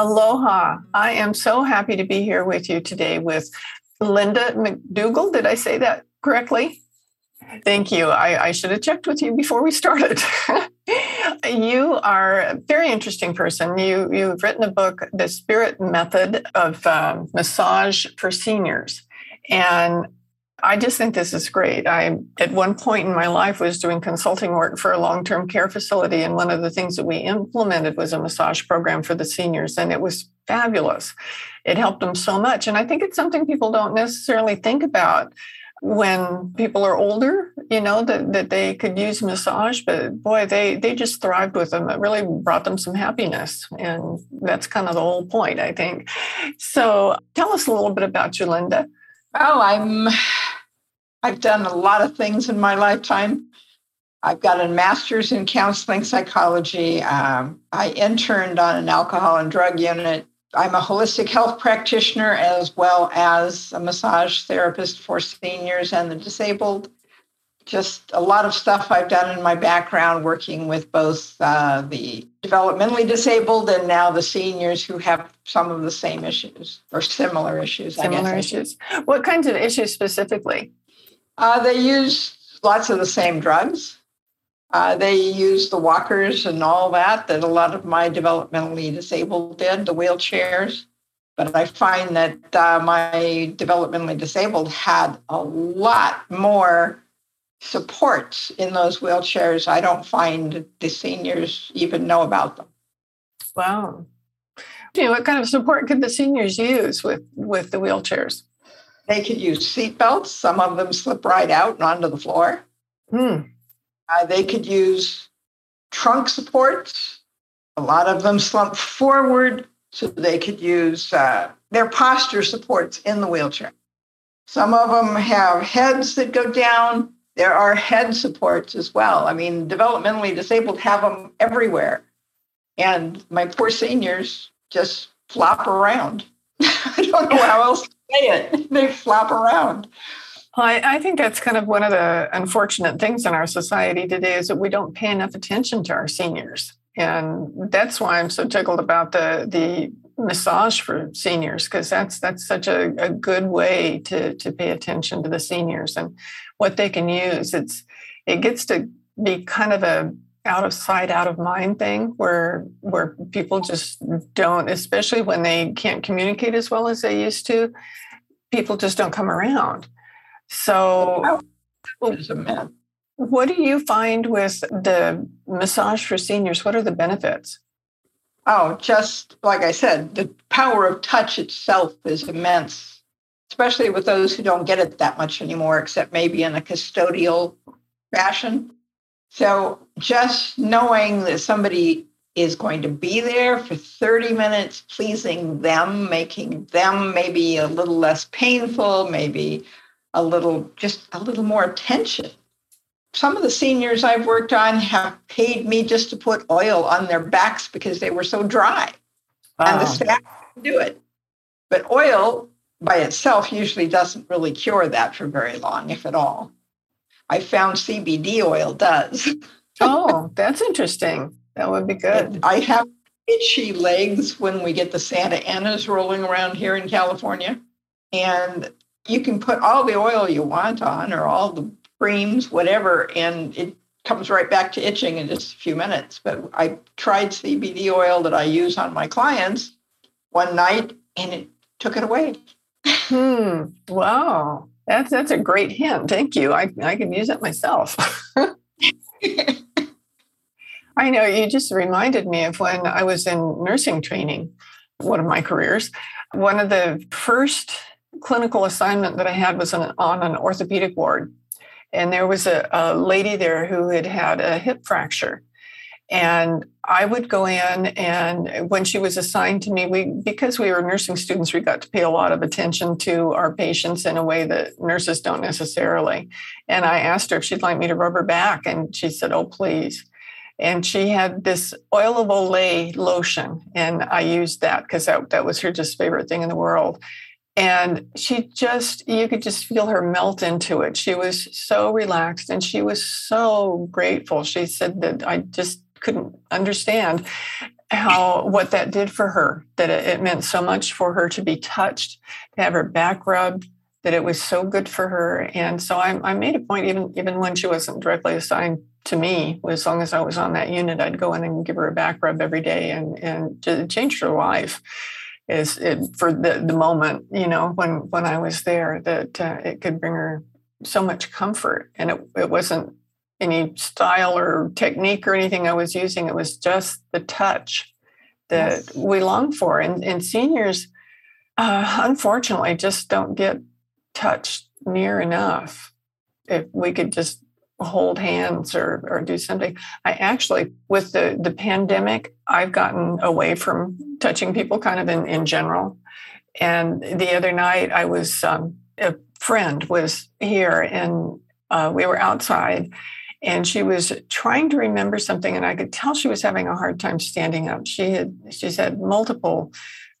Aloha. I am so happy to be here with you today with Linda McDougall. Did I say that correctly? Thank you. I, I should have checked with you before we started. you are a very interesting person. You, you've written a book, The Spirit Method of um, Massage for Seniors. And I just think this is great. I, at one point in my life, was doing consulting work for a long term care facility. And one of the things that we implemented was a massage program for the seniors. And it was fabulous. It helped them so much. And I think it's something people don't necessarily think about when people are older, you know, that, that they could use massage, but boy, they they just thrived with them. It really brought them some happiness. And that's kind of the whole point, I think. So tell us a little bit about you, Linda. Oh, I'm I've done a lot of things in my lifetime. I've got a master's in counseling psychology. Um, I interned on an alcohol and drug unit. I'm a holistic health practitioner as well as a massage therapist for seniors and the disabled. Just a lot of stuff I've done in my background working with both uh, the developmentally disabled and now the seniors who have some of the same issues or similar issues. Similar issues. What kinds of issues specifically? Uh, they use lots of the same drugs. Uh, they use the walkers and all that that a lot of my developmentally disabled did, the wheelchairs. But I find that uh, my developmentally disabled had a lot more supports in those wheelchairs. I don't find the seniors even know about them. Wow. What kind of support could the seniors use with, with the wheelchairs? They could use seat belts. Some of them slip right out and onto the floor. Hmm. Uh, they could use trunk supports. A lot of them slump forward, so they could use uh, their posture supports in the wheelchair. Some of them have heads that go down. There are head supports as well. I mean, developmentally disabled have them everywhere. And my poor seniors just flop around. I don't know how else say it. They flop around. Well, I, I, think that's kind of one of the unfortunate things in our society today is that we don't pay enough attention to our seniors. And that's why I'm so tickled about the the massage for seniors, because that's that's such a, a good way to to pay attention to the seniors and what they can use. It's it gets to be kind of a out of sight out of mind thing where where people just don't especially when they can't communicate as well as they used to people just don't come around. So, what do you find with the massage for seniors? What are the benefits? Oh, just like I said, the power of touch itself is immense, especially with those who don't get it that much anymore, except maybe in a custodial fashion. So, just knowing that somebody is going to be there for 30 minutes, pleasing them, making them maybe a little less painful, maybe a little, just a little more attention. Some of the seniors I've worked on have paid me just to put oil on their backs because they were so dry. Wow. And the ah. staff do it. But oil by itself usually doesn't really cure that for very long, if at all. I found CBD oil does. oh, that's interesting. That would be good. I have itchy legs when we get the Santa Anas rolling around here in California. And you can put all the oil you want on or all the creams, whatever, and it comes right back to itching in just a few minutes. But I tried CBD oil that I use on my clients one night and it took it away. Hmm. Wow. That's that's a great hint. Thank you. I, I can use it myself. I know you just reminded me of when I was in nursing training, one of my careers. One of the first clinical assignment that I had was on, on an orthopedic ward. And there was a, a lady there who had had a hip fracture. And I would go in, and when she was assigned to me, we because we were nursing students, we got to pay a lot of attention to our patients in a way that nurses don't necessarily. And I asked her if she'd like me to rub her back, and she said, "Oh, please." And she had this oil of Olay lotion, and I used that because that, that was her just favorite thing in the world and she just you could just feel her melt into it she was so relaxed and she was so grateful she said that i just couldn't understand how what that did for her that it, it meant so much for her to be touched to have her back rubbed that it was so good for her. And so I, I made a point even even when she wasn't directly assigned to me as long as i was on that unit i'd go in and give her a back rub every day and and it changed her life. Is it, for the, the moment you know when when i was there that uh, it could bring her so much comfort and it, it wasn't any style or technique or anything i was using it was just the touch that yes. we long for and, and seniors uh, unfortunately just don't get touched near enough if we could just hold hands or, or do something. I actually, with the, the pandemic, I've gotten away from touching people kind of in, in general. And the other night, I was, um, a friend was here and uh, we were outside and she was trying to remember something and i could tell she was having a hard time standing up. She had she's had multiple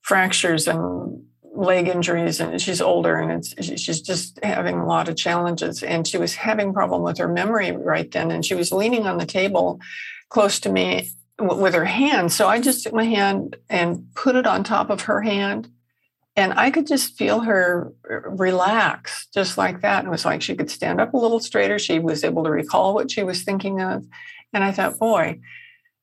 fractures and leg injuries and she's older and she's just having a lot of challenges. And she was having problem with her memory right then and she was leaning on the table close to me with her hand. So i just took my hand and put it on top of her hand and i could just feel her uh, relax just like that. It was like she could stand up a little straighter. She was able to recall what she was thinking of. And i thought boy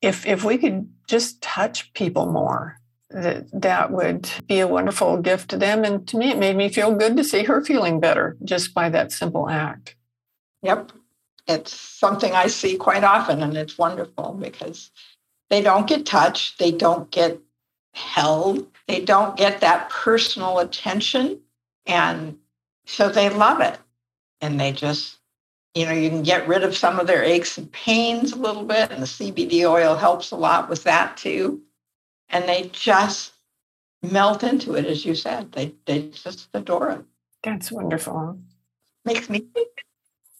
if if we could just touch people more that that would be a wonderful gift to them. And to me it made me feel good to see her feeling better just by that simple act. Yep. It's something i see quite often and it's wonderful because they don't get touched. They don't get held they don't get that personal attention and so they love it and they just you know you can get rid of some of their aches and pains a little bit and the cbd oil helps a lot with that too and they just melt into it, as you said. They they just adore it. That's wonderful. Makes me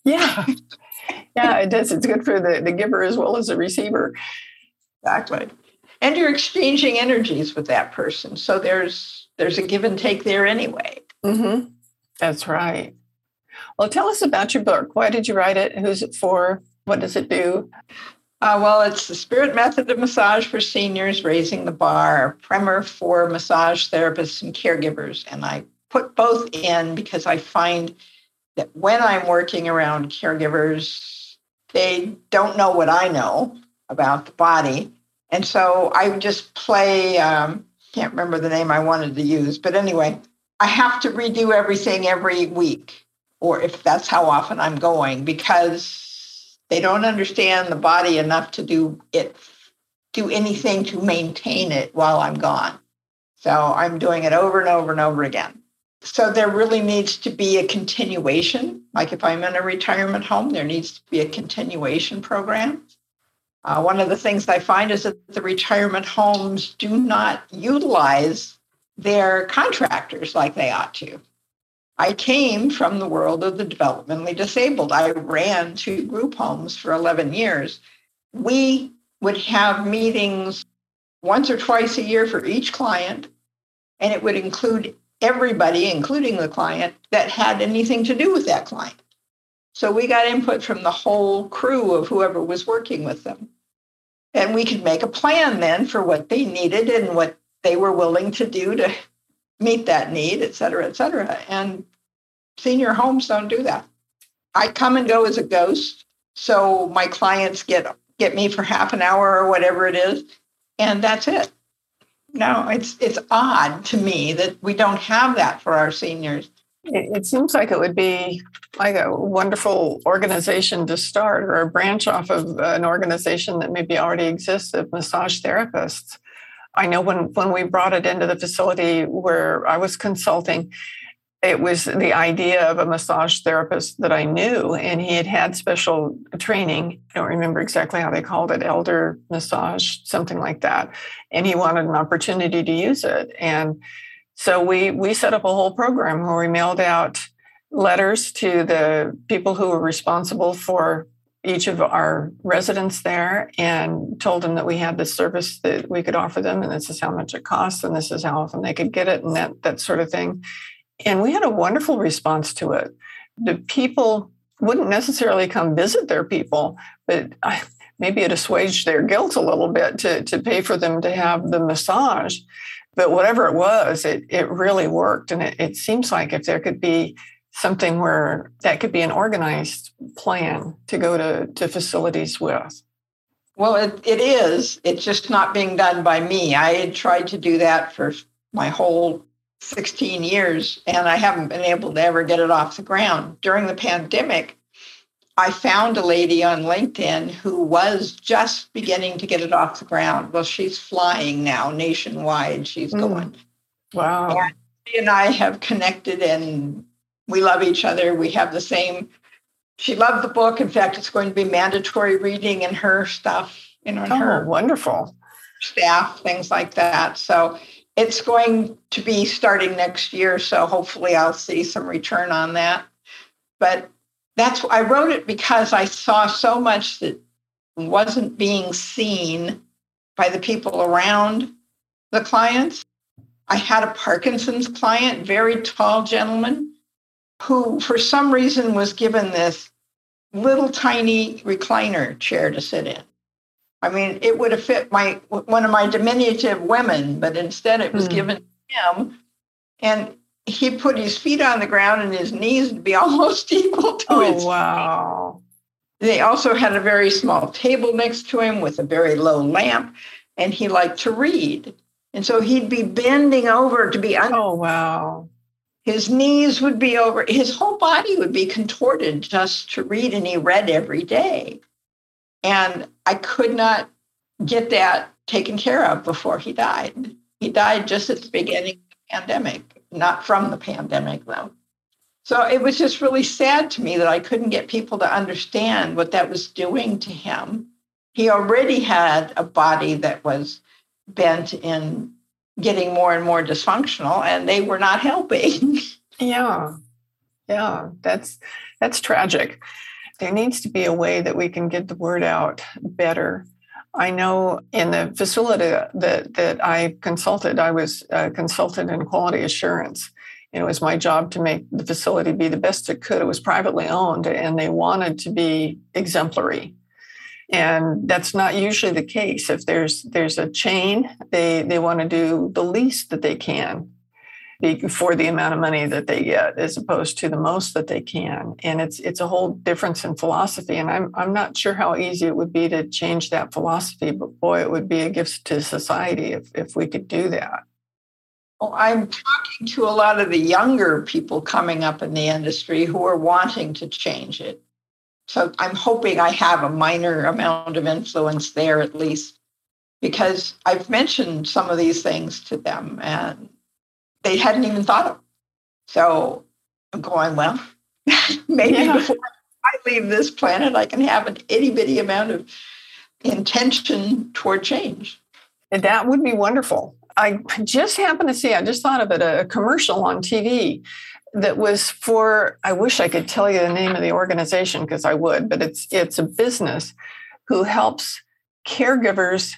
Yeah. yeah, it does. It's good for the, the giver as well as the receiver. Exactly. And you're exchanging energies with that person. So there's there's a give and take there anyway. Mm-hmm. That's right. Well, tell us about your book. Why did you write it? Who's it for? What does it do? Uh, well, it's the Spirit Method of Massage for Seniors, Raising the Bar, a primer for massage therapists and caregivers. And I put both in because I find that when I'm working around caregivers, they don't know what I know about the body. And so I just play, um, can't remember the name I wanted to use, but anyway, I have to redo everything every week, or if that's how often I'm going, because they don't understand the body enough to do it, do anything to maintain it while I'm gone. So I'm doing it over and over and over again. So there really needs to be a continuation. Like if I'm in a retirement home, there needs to be a continuation program. Uh, one of the things I find is that the retirement homes do not utilize their contractors like they ought to. I came from the world of the developmentally disabled. I ran two group homes for 11 years. We would have meetings once or twice a year for each client, and it would include everybody, including the client, that had anything to do with that client. So we got input from the whole crew of whoever was working with them. And we could make a plan then for what they needed and what they were willing to do to meet that need, et cetera, et cetera. And senior homes don't do that. I come and go as a ghost. So my clients get get me for half an hour or whatever it is, and that's it. No, it's it's odd to me that we don't have that for our seniors. It, seems like it would be like a wonderful organization to start or a branch off of an organization that maybe already exists of massage therapists. I know when when we brought it into the facility where I was consulting, it was the idea of a massage therapist that I knew, and he had had special training. I don't remember exactly how they called it, elder massage, something like that. And he wanted an opportunity to use it. And so we we set up a whole program where we mailed out letters to the people who were responsible for each of our residents there and told them that we had this service that we could offer them and this is how much it costs and this is how often they could get it and that that sort of thing and we had a wonderful response to it. The people wouldn't necessarily come visit their people, but maybe it assuaged their guilt a little bit to, to pay for them to have the massage. But whatever it was, it, it really worked. And it, it seems like if there could be something where that could be an organized plan to go to, to facilities with. Well, it, it is. It's just not being done by me. I had tried to do that for my whole 16 years and I haven't been able to ever get it off the ground. During the pandemic, I found a lady on LinkedIn who was just beginning to get it off the ground. Well, she's flying now nationwide. She's mm. going. Wow. And she and I have connected and we love each other. We have the same. She loved the book. In fact, it's going to be mandatory reading in her stuff, you know, in oh, her wonderful staff, things like that. So it's going to be starting next year, so hopefully I'll see some return on that. But that's I wrote it because I saw so much that wasn't being seen by the people around the clients. I had a Parkinson's client, very tall gentleman, who for some reason was given this little tiny recliner chair to sit in. I mean, it would have fit my one of my diminutive women, but instead it was mm. given to him. And he put his feet on the ground and his knees would be almost equal to oh, his wow. They also had a very small table next to him with a very low lamp, and he liked to read. And so he'd be bending over to be under. Oh, wow. His knees would be over, his whole body would be contorted just to read, and he read every day. And I could not get that taken care of before he died. He died just at the beginning of the pandemic, not from the pandemic, though. So it was just really sad to me that I couldn't get people to understand what that was doing to him. He already had a body that was bent in getting more and more dysfunctional, and they were not helping. yeah. Yeah. That's that's tragic there needs to be a way that we can get the word out better. I know in the facility that, that I consulted, I was uh, a consultant in quality assurance. it was my job to make the facility be the best it could. It was privately owned and they wanted to be exemplary. And that's not usually the case. If there's there's a chain, they they want to do the least that they can for the amount of money that they get as opposed to the most that they can. And it's it's a whole difference in philosophy. And i'm i'm not sure how easy it would be to change that philosophy but boy it would be a gift to society if if we could do that. Well, I'm talking to a lot of the younger people coming up in the industry who are wanting to change it. So I'm hoping I have a minor amount of influence there at least, because I've mentioned some of these things to them and they hadn't even thought of. So I'm going, well, maybe yeah. before I leave this planet, I can have an itty bitty amount of intention toward change. And that would be wonderful. I just happened to see, I just thought of it, a commercial on TV that was for, I wish I could tell you the name of the organization because I would, but it's it's a business who helps caregivers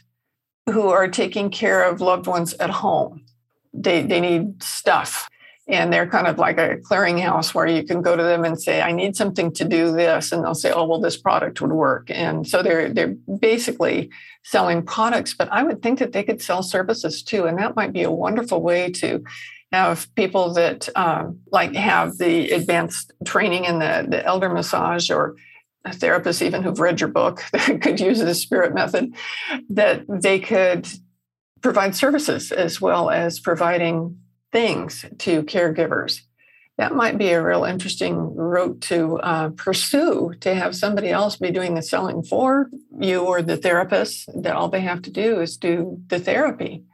who are taking care of loved ones at home they, they need stuff. And they're kind of like a clearinghouse where you can go to them and say i need something to do this. And they'll say oh well this product would work. And so they're they're basically selling products but i would think that they could sell services too. And that might be a wonderful way to have people that um, like have the advanced training in the, the elder massage or therapists even who've read your book that could use the spirit method that they could provide services as well as providing things to caregivers. That might be a real interesting route to uh, pursue to have somebody else be doing the selling for you or the therapist, that all they have to do is do the therapy.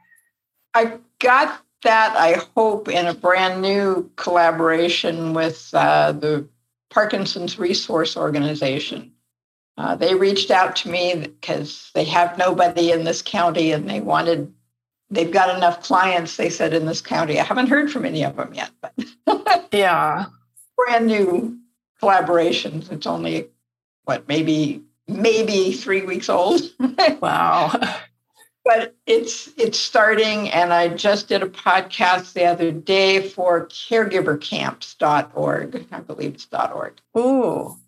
I got that, I hope, in a brand new collaboration with uh, the Parkinson's Resource Organization. Uh, they reached out to me because they have nobody in this county and they wanted, they've got enough clients, they said, in this county. I haven't heard from any of them yet, but yeah. Brand new collaborations. It's only, what, maybe, maybe three weeks old. wow. but it's it's starting and i just did a podcast the other day for caregivercamps.org i believe it's .org ooh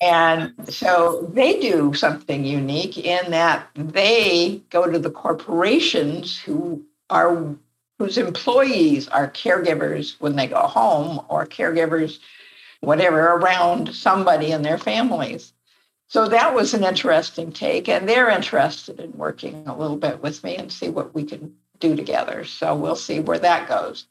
and so they do something unique in that they go to the corporations who are whose employees are caregivers when they go home or caregivers whatever around somebody in their families. So that was an interesting take and they're interested in working a little bit with me and see what we can do together. So we'll see where that goes.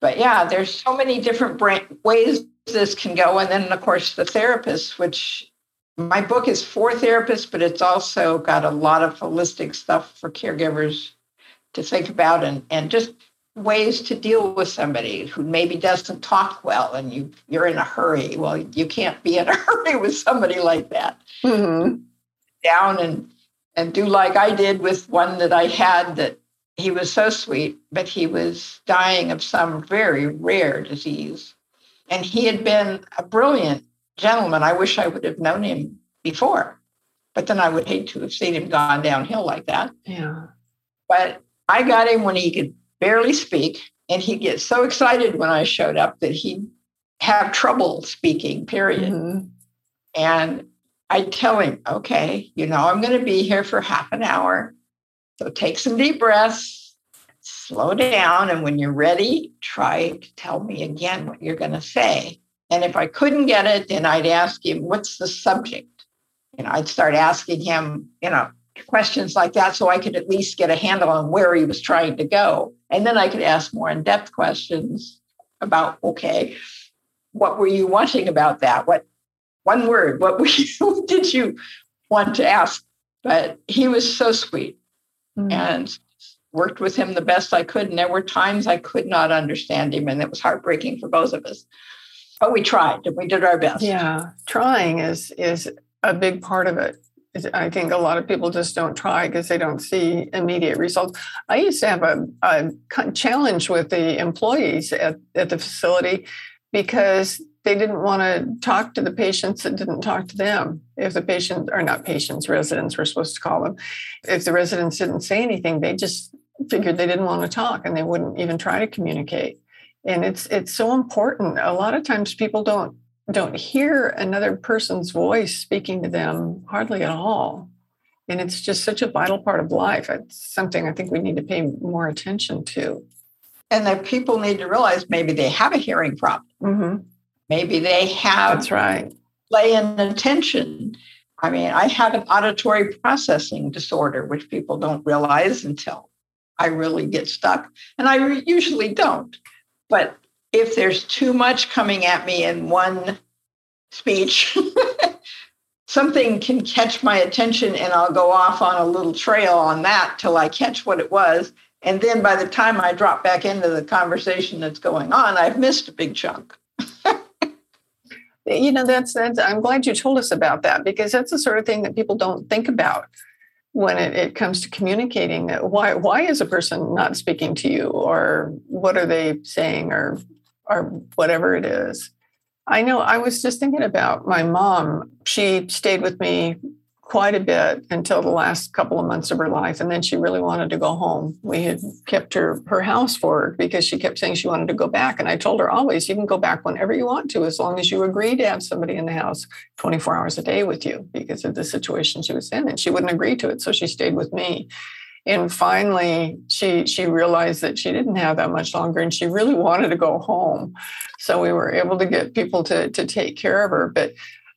But yeah there's so many different ways this can go. And then of course the therapist, which my book is for therapists but it's also got a lot of holistic stuff for caregivers to think about and, and just ways to deal with somebody who maybe doesn't talk well and you you're in a hurry. Well you can't be in a hurry with somebody like that. Mm-hmm. down and and do like i did with one that i had that he was so sweet but he was dying of some very rare disease and he had been a brilliant gentleman i wish i would have known him before but then i would hate to have seen him gone downhill like that yeah but i got him when he could barely speak. And he'd get so excited when I showed up that he'd have trouble speaking, period. Mm-hmm. And I'd tell him, okay, you know, I'm going to be here for half an hour. So take some deep breaths, slow down. And when you're ready, try to tell me again what you're going to say. And if I couldn't get it, then I'd ask him, what's the subject? You know, I'd start asking him, you know, questions like that so I could at least get a handle on where he was trying to go. And then I could ask more in depth questions about, okay, what were you wanting about that? What one word, what, what did you want to ask? But he was so sweet mm-hmm. and worked with him the best I could. And there were times I could not understand him, and it was heartbreaking for both of us. But we tried and we did our best. Yeah, trying is is a big part of it. I think a lot of people just don't try because they don't see immediate results. I used to have a, a challenge with the employees at, at the facility because they didn't want to talk to the patients that didn't talk to them. If the patient, or not patients, residents, we're supposed to call them, if the residents didn't say anything, they just figured they didn't want to talk and they wouldn't even try to communicate. And it's it's so important. A lot of times people don't don't hear another person's voice speaking to them hardly at all. And it's just such a vital part of life. It's something I think we need to pay more attention to. And that people need to realize maybe they have a hearing problem. Mm-hmm. Maybe they have That's right. Lay in attention. I mean, I have an auditory processing disorder, which people don't realize until I really get stuck. And I usually don't. But if there's too much coming at me in one speech, something can catch my attention and I'll go off on a little trail on that till I catch what it was. And then by the time I drop back into the conversation that's going on, I've missed a big chunk. you know, that's, that's, I'm glad you told us about that because that's the sort of thing that people don't think about when it, mm. it comes to communicating. Uh, why, why is a person not speaking to you or what are they saying or or whatever it is. I know I was just thinking about my mom. She stayed with me quite a bit until the last couple of months of her life and then she really wanted to go home. We had kept her her house for her because she kept saying she wanted to go back and i told her always you can go back whenever you want to as long as you agree to have somebody in the house 24 hours a day with you because of the situation she was in and she wouldn't agree to it so she stayed with me. And finally she she realized that she didn't have that much longer and she really wanted to go home. So we were able to get people to to take care of her but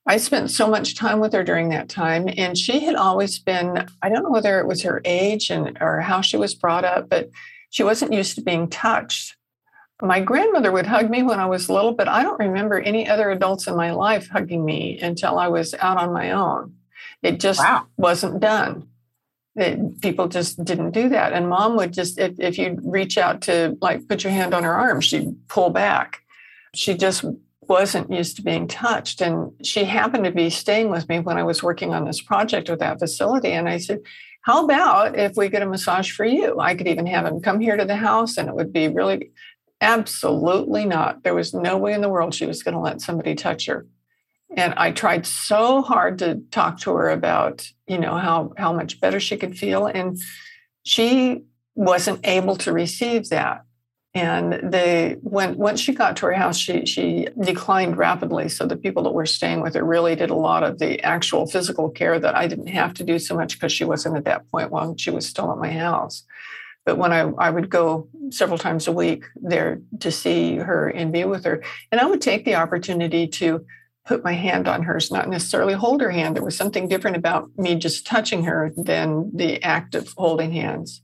I spent so much time with her during that time, and she had always been, I don't know whether it was her age and or how she was brought up, but she wasn't used to being touched. My grandmother would hug me when I was little, but I don't remember any other adults in my life hugging me until I was out on my own. It just wow. wasn't done. It, people just didn't do that. And mom would just, if, if you reach out to like put your hand on her arm, she'd pull back. She just wasn't used to being touched. And she happened to be staying with me when I was working on this project with that facility. And I said, How about if we get a massage for you? I could even have him come here to the house and it would be really absolutely not. There was no way in the world she was going to let somebody touch her. And I tried so hard to talk to her about, you know, how how much better she could feel. And she wasn't able to receive that and they when once she got to her house she she declined rapidly. So the people that were staying with her really did a lot of the actual physical care that i didn't have to do so much because she wasn't at that point while she was still at my house. But when I, I would go several times a week there to see her and be with her. And i would take the opportunity to put my hand on hers not necessarily hold her hand. There was something different about me just touching her than the act of holding hands.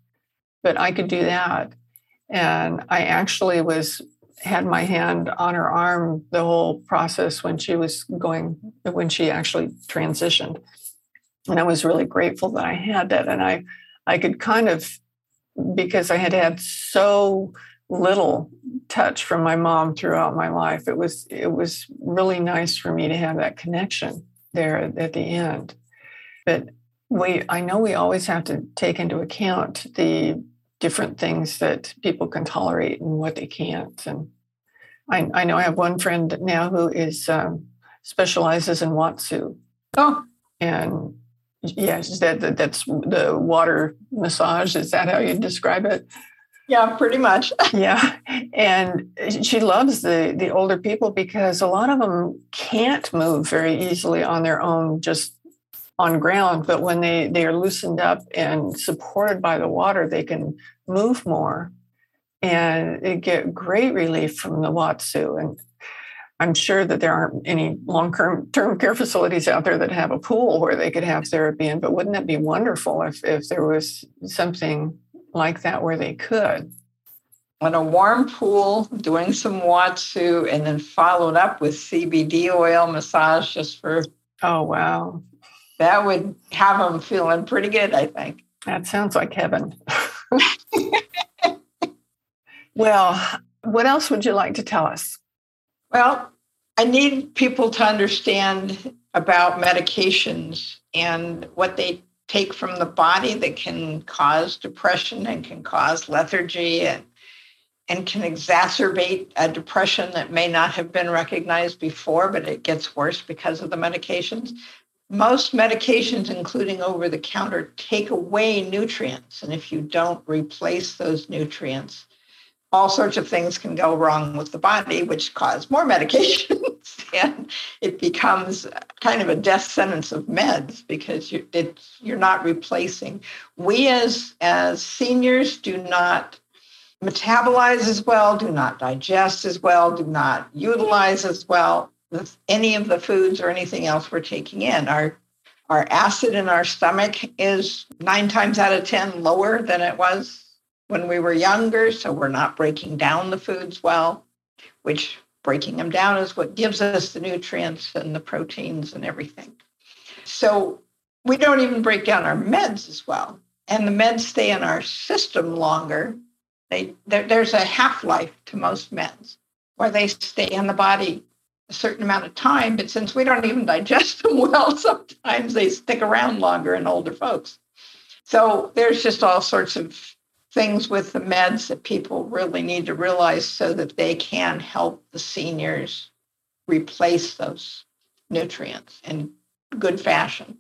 But i could do that and I actually was had my hand on her arm the whole process when she was going when she actually transitioned. And I was really grateful that I had that. And I I could kind of because I had had so little touch from my mom throughout my life. It was it was really nice for me to have that connection there at the end. But we I know we always have to take into account the different things that people can tolerate and what they can't. And I, I know I have one friend now who is um, specializes in Watsu. Oh, and yes, that, that that's the water massage. Is that how you describe it? Yeah, pretty much. yeah, and she loves the the older people because a lot of them can't move very easily on their own, just on ground, but when they, they are loosened up and supported by the water, they can move more and they get great relief from the Watsu. And I'm sure that there aren't any long term care facilities out there that have a pool where they could have therapy in, but wouldn't that be wonderful if, if there was something like that where they could? On a warm pool, doing some Watsu, and then followed up with CBD oil massage just for. Oh, wow that would have them feeling pretty good, I think. That sounds like heaven. well, what else would you like to tell us? Well, I need people to understand about medications and what they take from the body that can cause depression and can cause lethargy and and can exacerbate a depression that may not have been recognized before, but it gets worse because of the medications most medications, including over the counter, take away nutrients. And if you don't replace those nutrients, all sorts of things can go wrong with the body, which cause more medications. and it becomes kind of a death sentence of meds because you, you're not replacing. We as, as seniors do not metabolize as well, do not digest as well, do not utilize as well any of the foods or anything else we're taking in. Our our acid in our stomach is nine times out of 10 lower than it was when we were younger. So we're not breaking down the foods well, which breaking them down is what gives us the nutrients and the proteins and everything. So we don't even break down our meds as well. And the meds stay in our system longer. They, there, there's a half life to most meds where they stay in the body a certain amount of time, but since we don't even digest them well, sometimes they stick around longer in older folks. So there's just all sorts of things with the meds that people really need to realize so that they can help the seniors replace those nutrients in good fashion.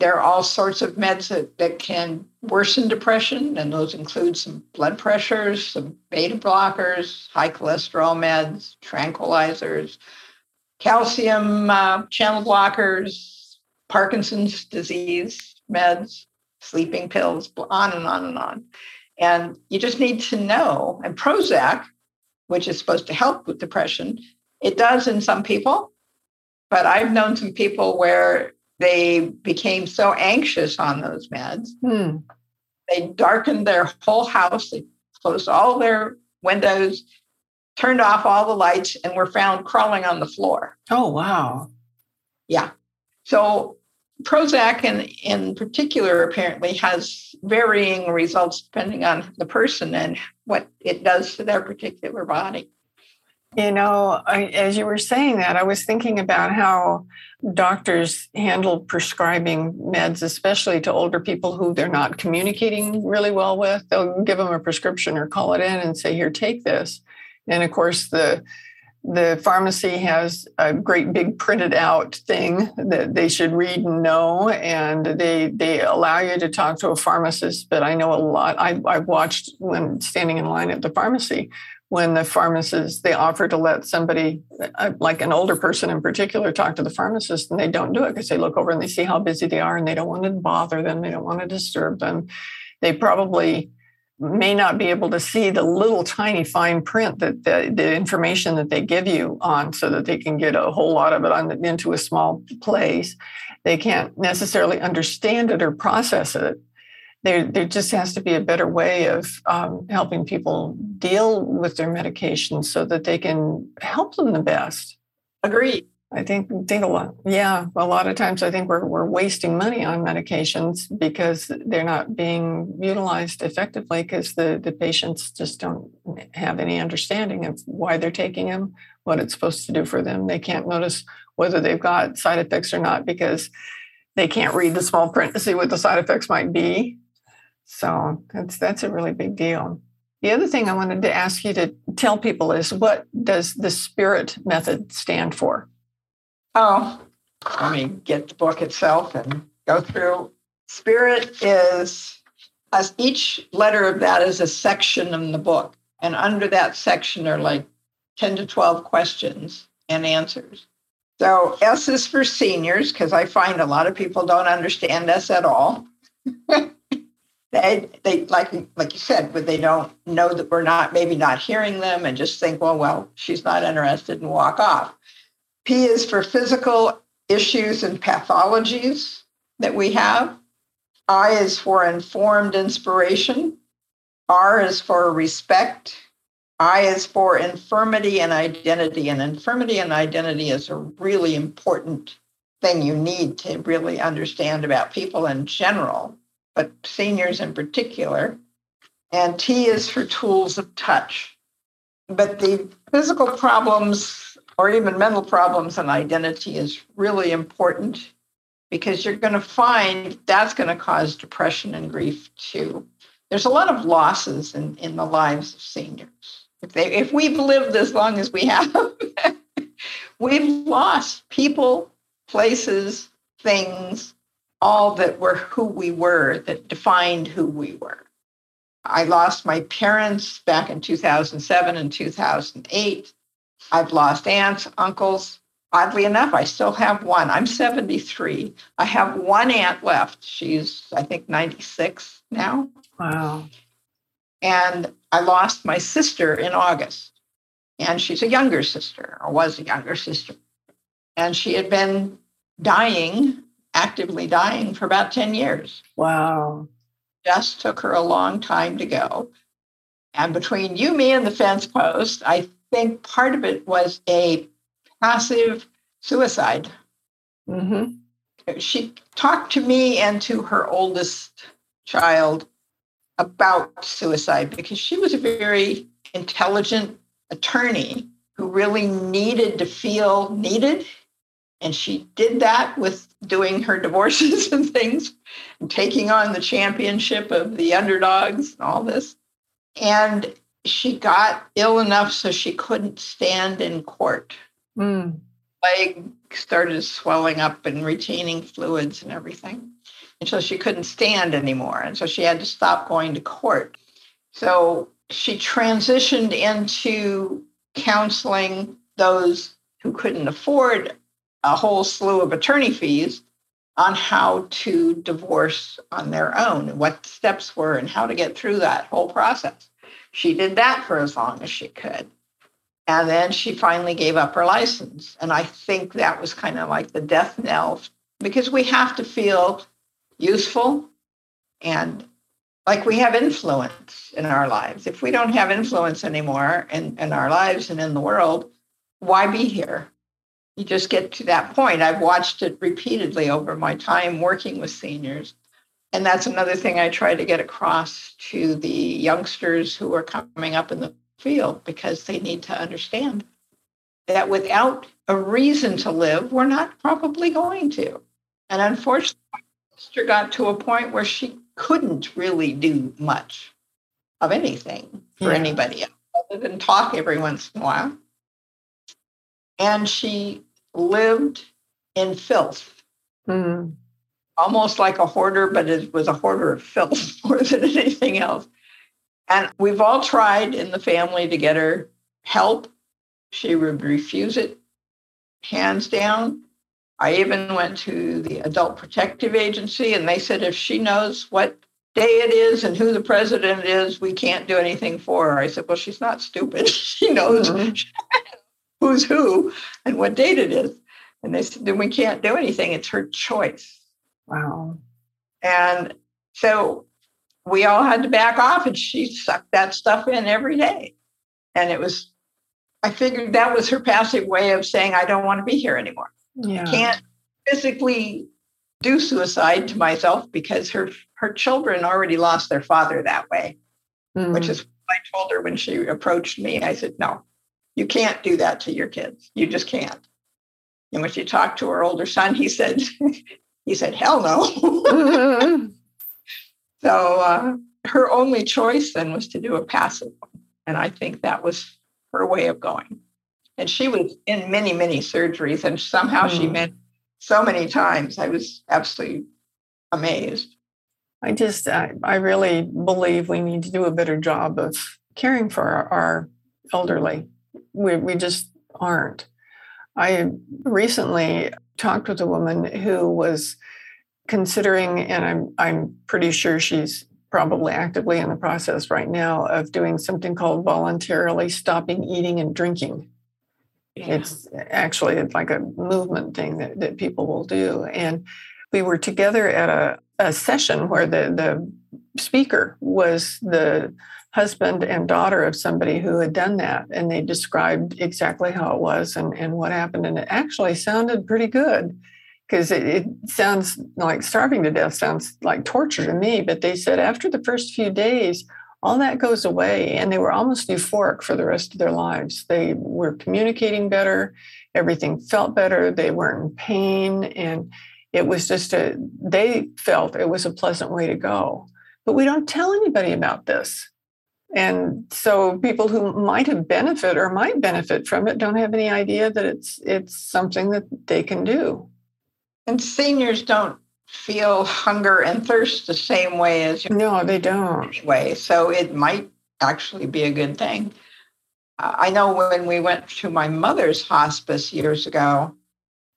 There are all sorts of meds that, that can worsen depression, and those include some blood pressures, some beta blockers, high cholesterol meds, tranquilizers, calcium uh, channel blockers, Parkinson's disease meds, sleeping pills, on and on and on. And you just need to know, and Prozac, which is supposed to help with depression, it does in some people, but I've known some people where they became so anxious on those meds. Hmm. They darkened their whole house, they closed all their windows, turned off all the lights, and were found crawling on the floor. Oh, wow. Yeah. So Prozac, in, in particular, apparently has varying results depending on the person and what it does to their particular body. You know, I, as you were saying that, I was thinking about how doctors handle prescribing meds, especially to older people who they're not communicating really well with. They'll give them a prescription or call it in and say, "Here, take this." And of course, the the pharmacy has a great big printed out thing that they should read and know and they they allow you to talk to a pharmacist but i know a lot i, i've watched when standing in line at the pharmacy when the pharmacist they offer to let somebody uh, like an older person in particular talk to the pharmacist and they don't do it because they look over and they see how busy they are and they don't want to bother them they don't want to disturb them. They probably may not be able to see the little tiny fine print that the, the information that they give you on so that they can get a whole lot of it on into a small place. They can't necessarily understand it or process it there, there just has to be a better way of um, helping people deal with their medications so that they can help them the best agreed I think think a lot. Yeah, a lot of times I think we're we're wasting money on medications because they're not being utilized effectively because the the patients just don't have any understanding of why they're taking them, what it's supposed to do for them. They can't notice whether they've got side effects or not because they can't read the small print to see what the side effects might be. So that's that's a really big deal. The other thing I wanted to ask you to tell people is what does the spirit method stand for? Oh, let me get the book itself and go through. Spirit is, as each letter of that is a section in the book. And under that section are like 10 to 12 questions and answers. So S is for seniors, because I find a lot of people don't understand S at all. they they like like you said, but they don't know that we're not maybe not hearing them and just think, well, well, she's not interested and walk off. P is for physical issues and pathologies that we have. I is for informed inspiration. R is for respect. I is for infirmity and identity. And infirmity and identity is a really important thing you need to really understand about people in general, but seniors in particular. And T is for tools of touch. But the physical problems or even mental problems and identity is really important because you're going to find that's going to cause depression and grief too. There's a lot of losses in, in the lives of seniors. If, they, if we've lived as long as we have, we've lost people, places, things, all that were who we were, that defined who we were. I lost my parents back in 2007 and 2008. I've lost aunts, uncles. Oddly enough, I still have one. I'm 73. I have one aunt left. She's, I think, 96 now. Wow. And I lost my sister in August. And she's a younger sister, or was a younger sister. And she had been dying, actively dying for about 10 years. Wow. Just took her a long time to go. And between you, me, and the fence post, I think part of it was a passive suicide. Mm-hmm. She talked to me and to her oldest child about suicide because she was a very intelligent attorney who really needed to feel needed. And she did that with doing her divorces and things and taking on the championship of the underdogs and all this. And she got ill enough so she couldn't stand in court. Mm. Leg started swelling up and retaining fluids and everything. And so she couldn't stand anymore. And so she had to stop going to court. So she transitioned into counseling those who couldn't afford a whole slew of attorney fees on how to divorce on their own and what the steps were and how to get through that whole process. She did that for as long as she could. And then she finally gave up her license. And I think that was kind of like the death knell because we have to feel useful and like we have influence in our lives. If we don't have influence anymore in, in our lives and in the world, why be here? You just get to that point. I've watched it repeatedly over my time working with seniors. And that's another thing I try to get across to the youngsters who are coming up in the field because they need to understand that without a reason to live, we're not probably going to. And unfortunately, my sister got to a point where she couldn't really do much of anything for yeah. anybody else other than talk every once in a while. And she lived in filth. Mm. Almost like a hoarder, but it was a hoarder of filth more than anything else. And we've all tried in the family to get her help. She would refuse it hands down. I even went to the Adult Protective Agency and they said if she knows what day it is and who the president is, we can't do anything for her. I said, Well, she's not stupid. she knows mm-hmm. Who's who and what date it is. And they said, Then we can't do anything. It's her choice. Wow. And so we all had to back off and she sucked that stuff in every day. And it was, I figured that was her passive way of saying, I don't want to be here anymore. Yeah. I can't physically do suicide to myself because her her children already lost their father that way, mm. which is what I told her when she approached me. I said, No, you can't do that to your kids. You just can't. And when she talked to her older son, he said, he said, hell no. So uh, her only choice then was to do a passive one. And I think that was her way of going. And she was in many, many surgeries, and somehow mm. she met so many times. I was absolutely amazed. I just, I, I really believe we need to do a better job of caring for our, our elderly. We, we just aren't. I recently talked with a woman who was considering, and I'm I'm pretty sure she's probably actively in the process right now of doing something called voluntarily stopping eating and drinking. Yeah. It's actually like a movement thing that, that people will do. And we were together at a, a session where the, the speaker was the husband and daughter of somebody who had done that. And they described exactly how it was and, and what happened. And it actually sounded pretty good because it, it, sounds like starving to death sounds like torture to me. But they said after the first few days, all that goes away, and they were almost euphoric for the rest of their lives. They were communicating better, everything felt better, they weren't in pain, and it was just a, they felt it was a pleasant way to go. But we don't tell anybody about this. And so people who might have benefit or might benefit from it don't have any idea that it's it's something that they can do. And seniors don't feel hunger and thirst the same way as no, they don't. Anyway, so it might actually be a good thing. I know when we went to my mother's hospice years ago,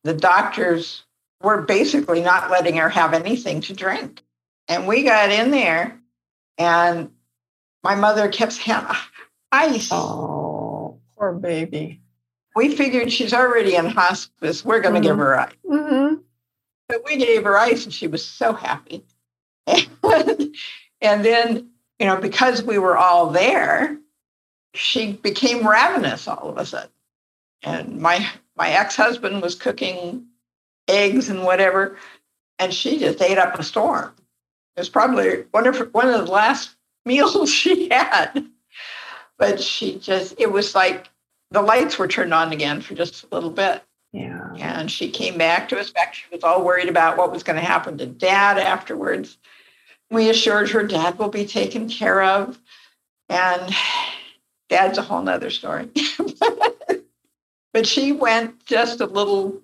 the doctors were basically not letting her have anything to drink. And we got in there, and my mother kept saying, ice. Oh, poor baby. We figured she's already in hospice. We're going to mm-hmm. give her ice. Mm-hmm. But we gave her ice and she was so happy. And, and then, you know, because we were all there, she became ravenous all of a sudden. And my my ex-husband was cooking eggs and whatever, and she just ate up a storm. It was probably one of one of the last meals she had. But she just it was like the lights were turned on again for just a little bit. Yeah. And she came back to us back. She was all worried about what was going to happen to dad afterwards. We assured her dad will be taken care of. And dad's a whole nother story. but she went just a little,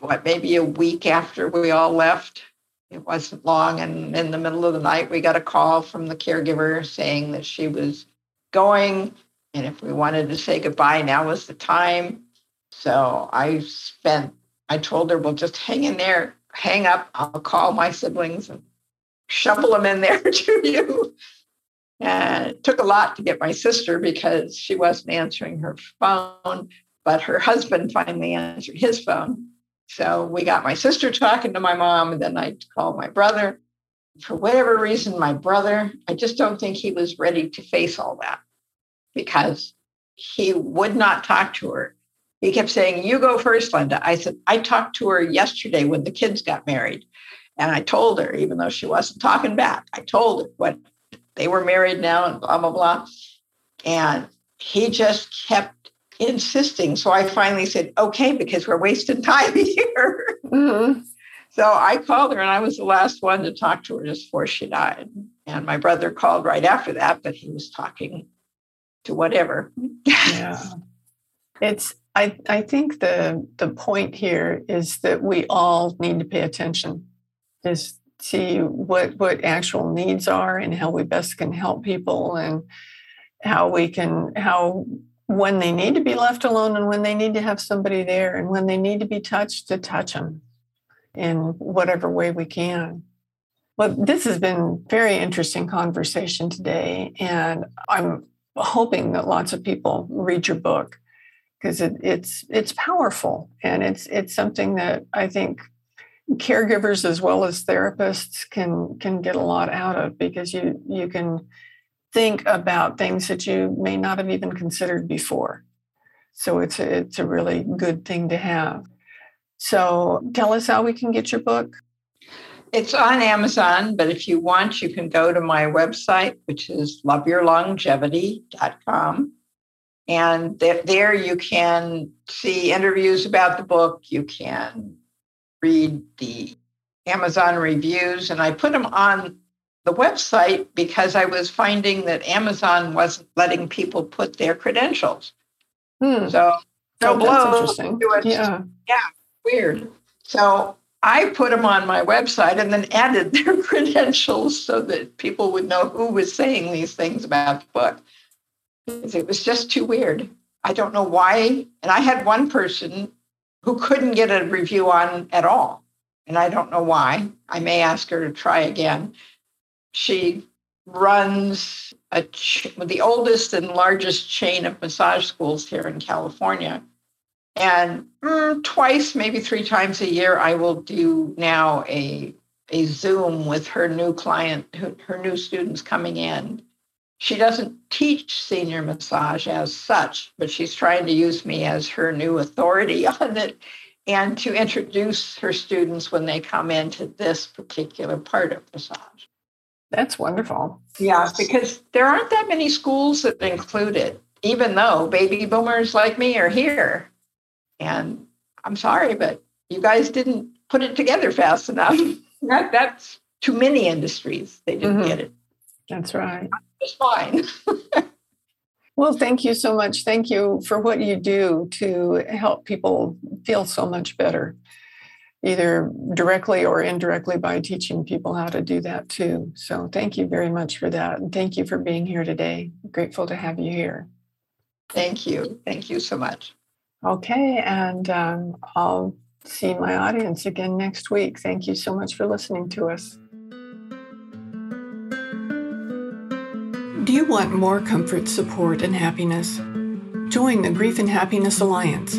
what, maybe a week after we all left. It wasn't long. And in the middle of the night, we got a call from the caregiver saying that she was going. And if we wanted to say goodbye, now was the time. So I spent, I told her, well, just hang in there, hang up. I'll call my siblings and shovel them in there to you. And it took a lot to get my sister because she wasn't answering her phone, but her husband finally answered his phone. So we got my sister talking to my mom, and then I called my brother. For whatever reason, my brother, I just don't think he was ready to face all that because he would not talk to her he kept saying, You go first, Linda. I said, I talked to her yesterday when the kids got married. And I told her, even though she wasn't talking back, I told her what they were married now and blah, blah, blah. And he just kept insisting. So I finally said, okay, because we're wasting time here. Mm-hmm. So I called her and I was the last one to talk to her just before she died. And my brother called right after that, but he was talking to whatever. yeah. It's I, I think the the point here is that we all need to pay attention, is see what what actual needs are and how we best can help people and how we can how when they need to be left alone and when they need to have somebody there and when they need to be touched to touch them in whatever way we can. Well, this has been very interesting conversation today, and I'm hoping that lots of people read your book because it, it's it's powerful and it's it's something that I think caregivers as well as therapists can can get a lot out of because you you can think about things that you may not have even considered before. So it's a, it's a really good thing to have. So tell us how we can get your book. It's on Amazon, but if you want, you can go to my website, which is loveyourlongevity.com. And there you can see interviews about the book. You can read the Amazon reviews. And I put them on the website because I was finding that Amazon wasn't letting people put their credentials. Hmm. So, so oh, blow interesting. Yeah. Yeah, weird. So I put them on my website and then added their credentials so that people would know who was saying these things about the book. It was just too weird. I don't know why. And I had one person who couldn't get a review on at all. And I don't know why. I may ask her to try again. She runs ch- the oldest and largest chain of massage schools here in California. And mm, twice, maybe three times a year, I will do now a, a Zoom with her new client, her, her new students coming in. She doesn't teach senior massage as such, but she's trying to use me as her new authority on it and to introduce her students when they come into this particular part of massage. That's wonderful. Yeah, because there aren't that many schools that include it, even though baby boomers like me are here. And I'm sorry, but you guys didn't put it together fast enough. that, that's too many industries. They didn't mm-hmm. get it. That's right. It's fine. well, thank you so much. Thank you for what you do to help people feel so much better either directly or indirectly by teaching people how to do that too. So thank you very much for that. And thank you for being here today. Grateful to have you here. Thank you. Thank you so much. Okay. And um, I'll see my audience again next week. Thank you so much for listening to us. Do you want more comfort, support, and happiness? Join the Grief and Happiness Alliance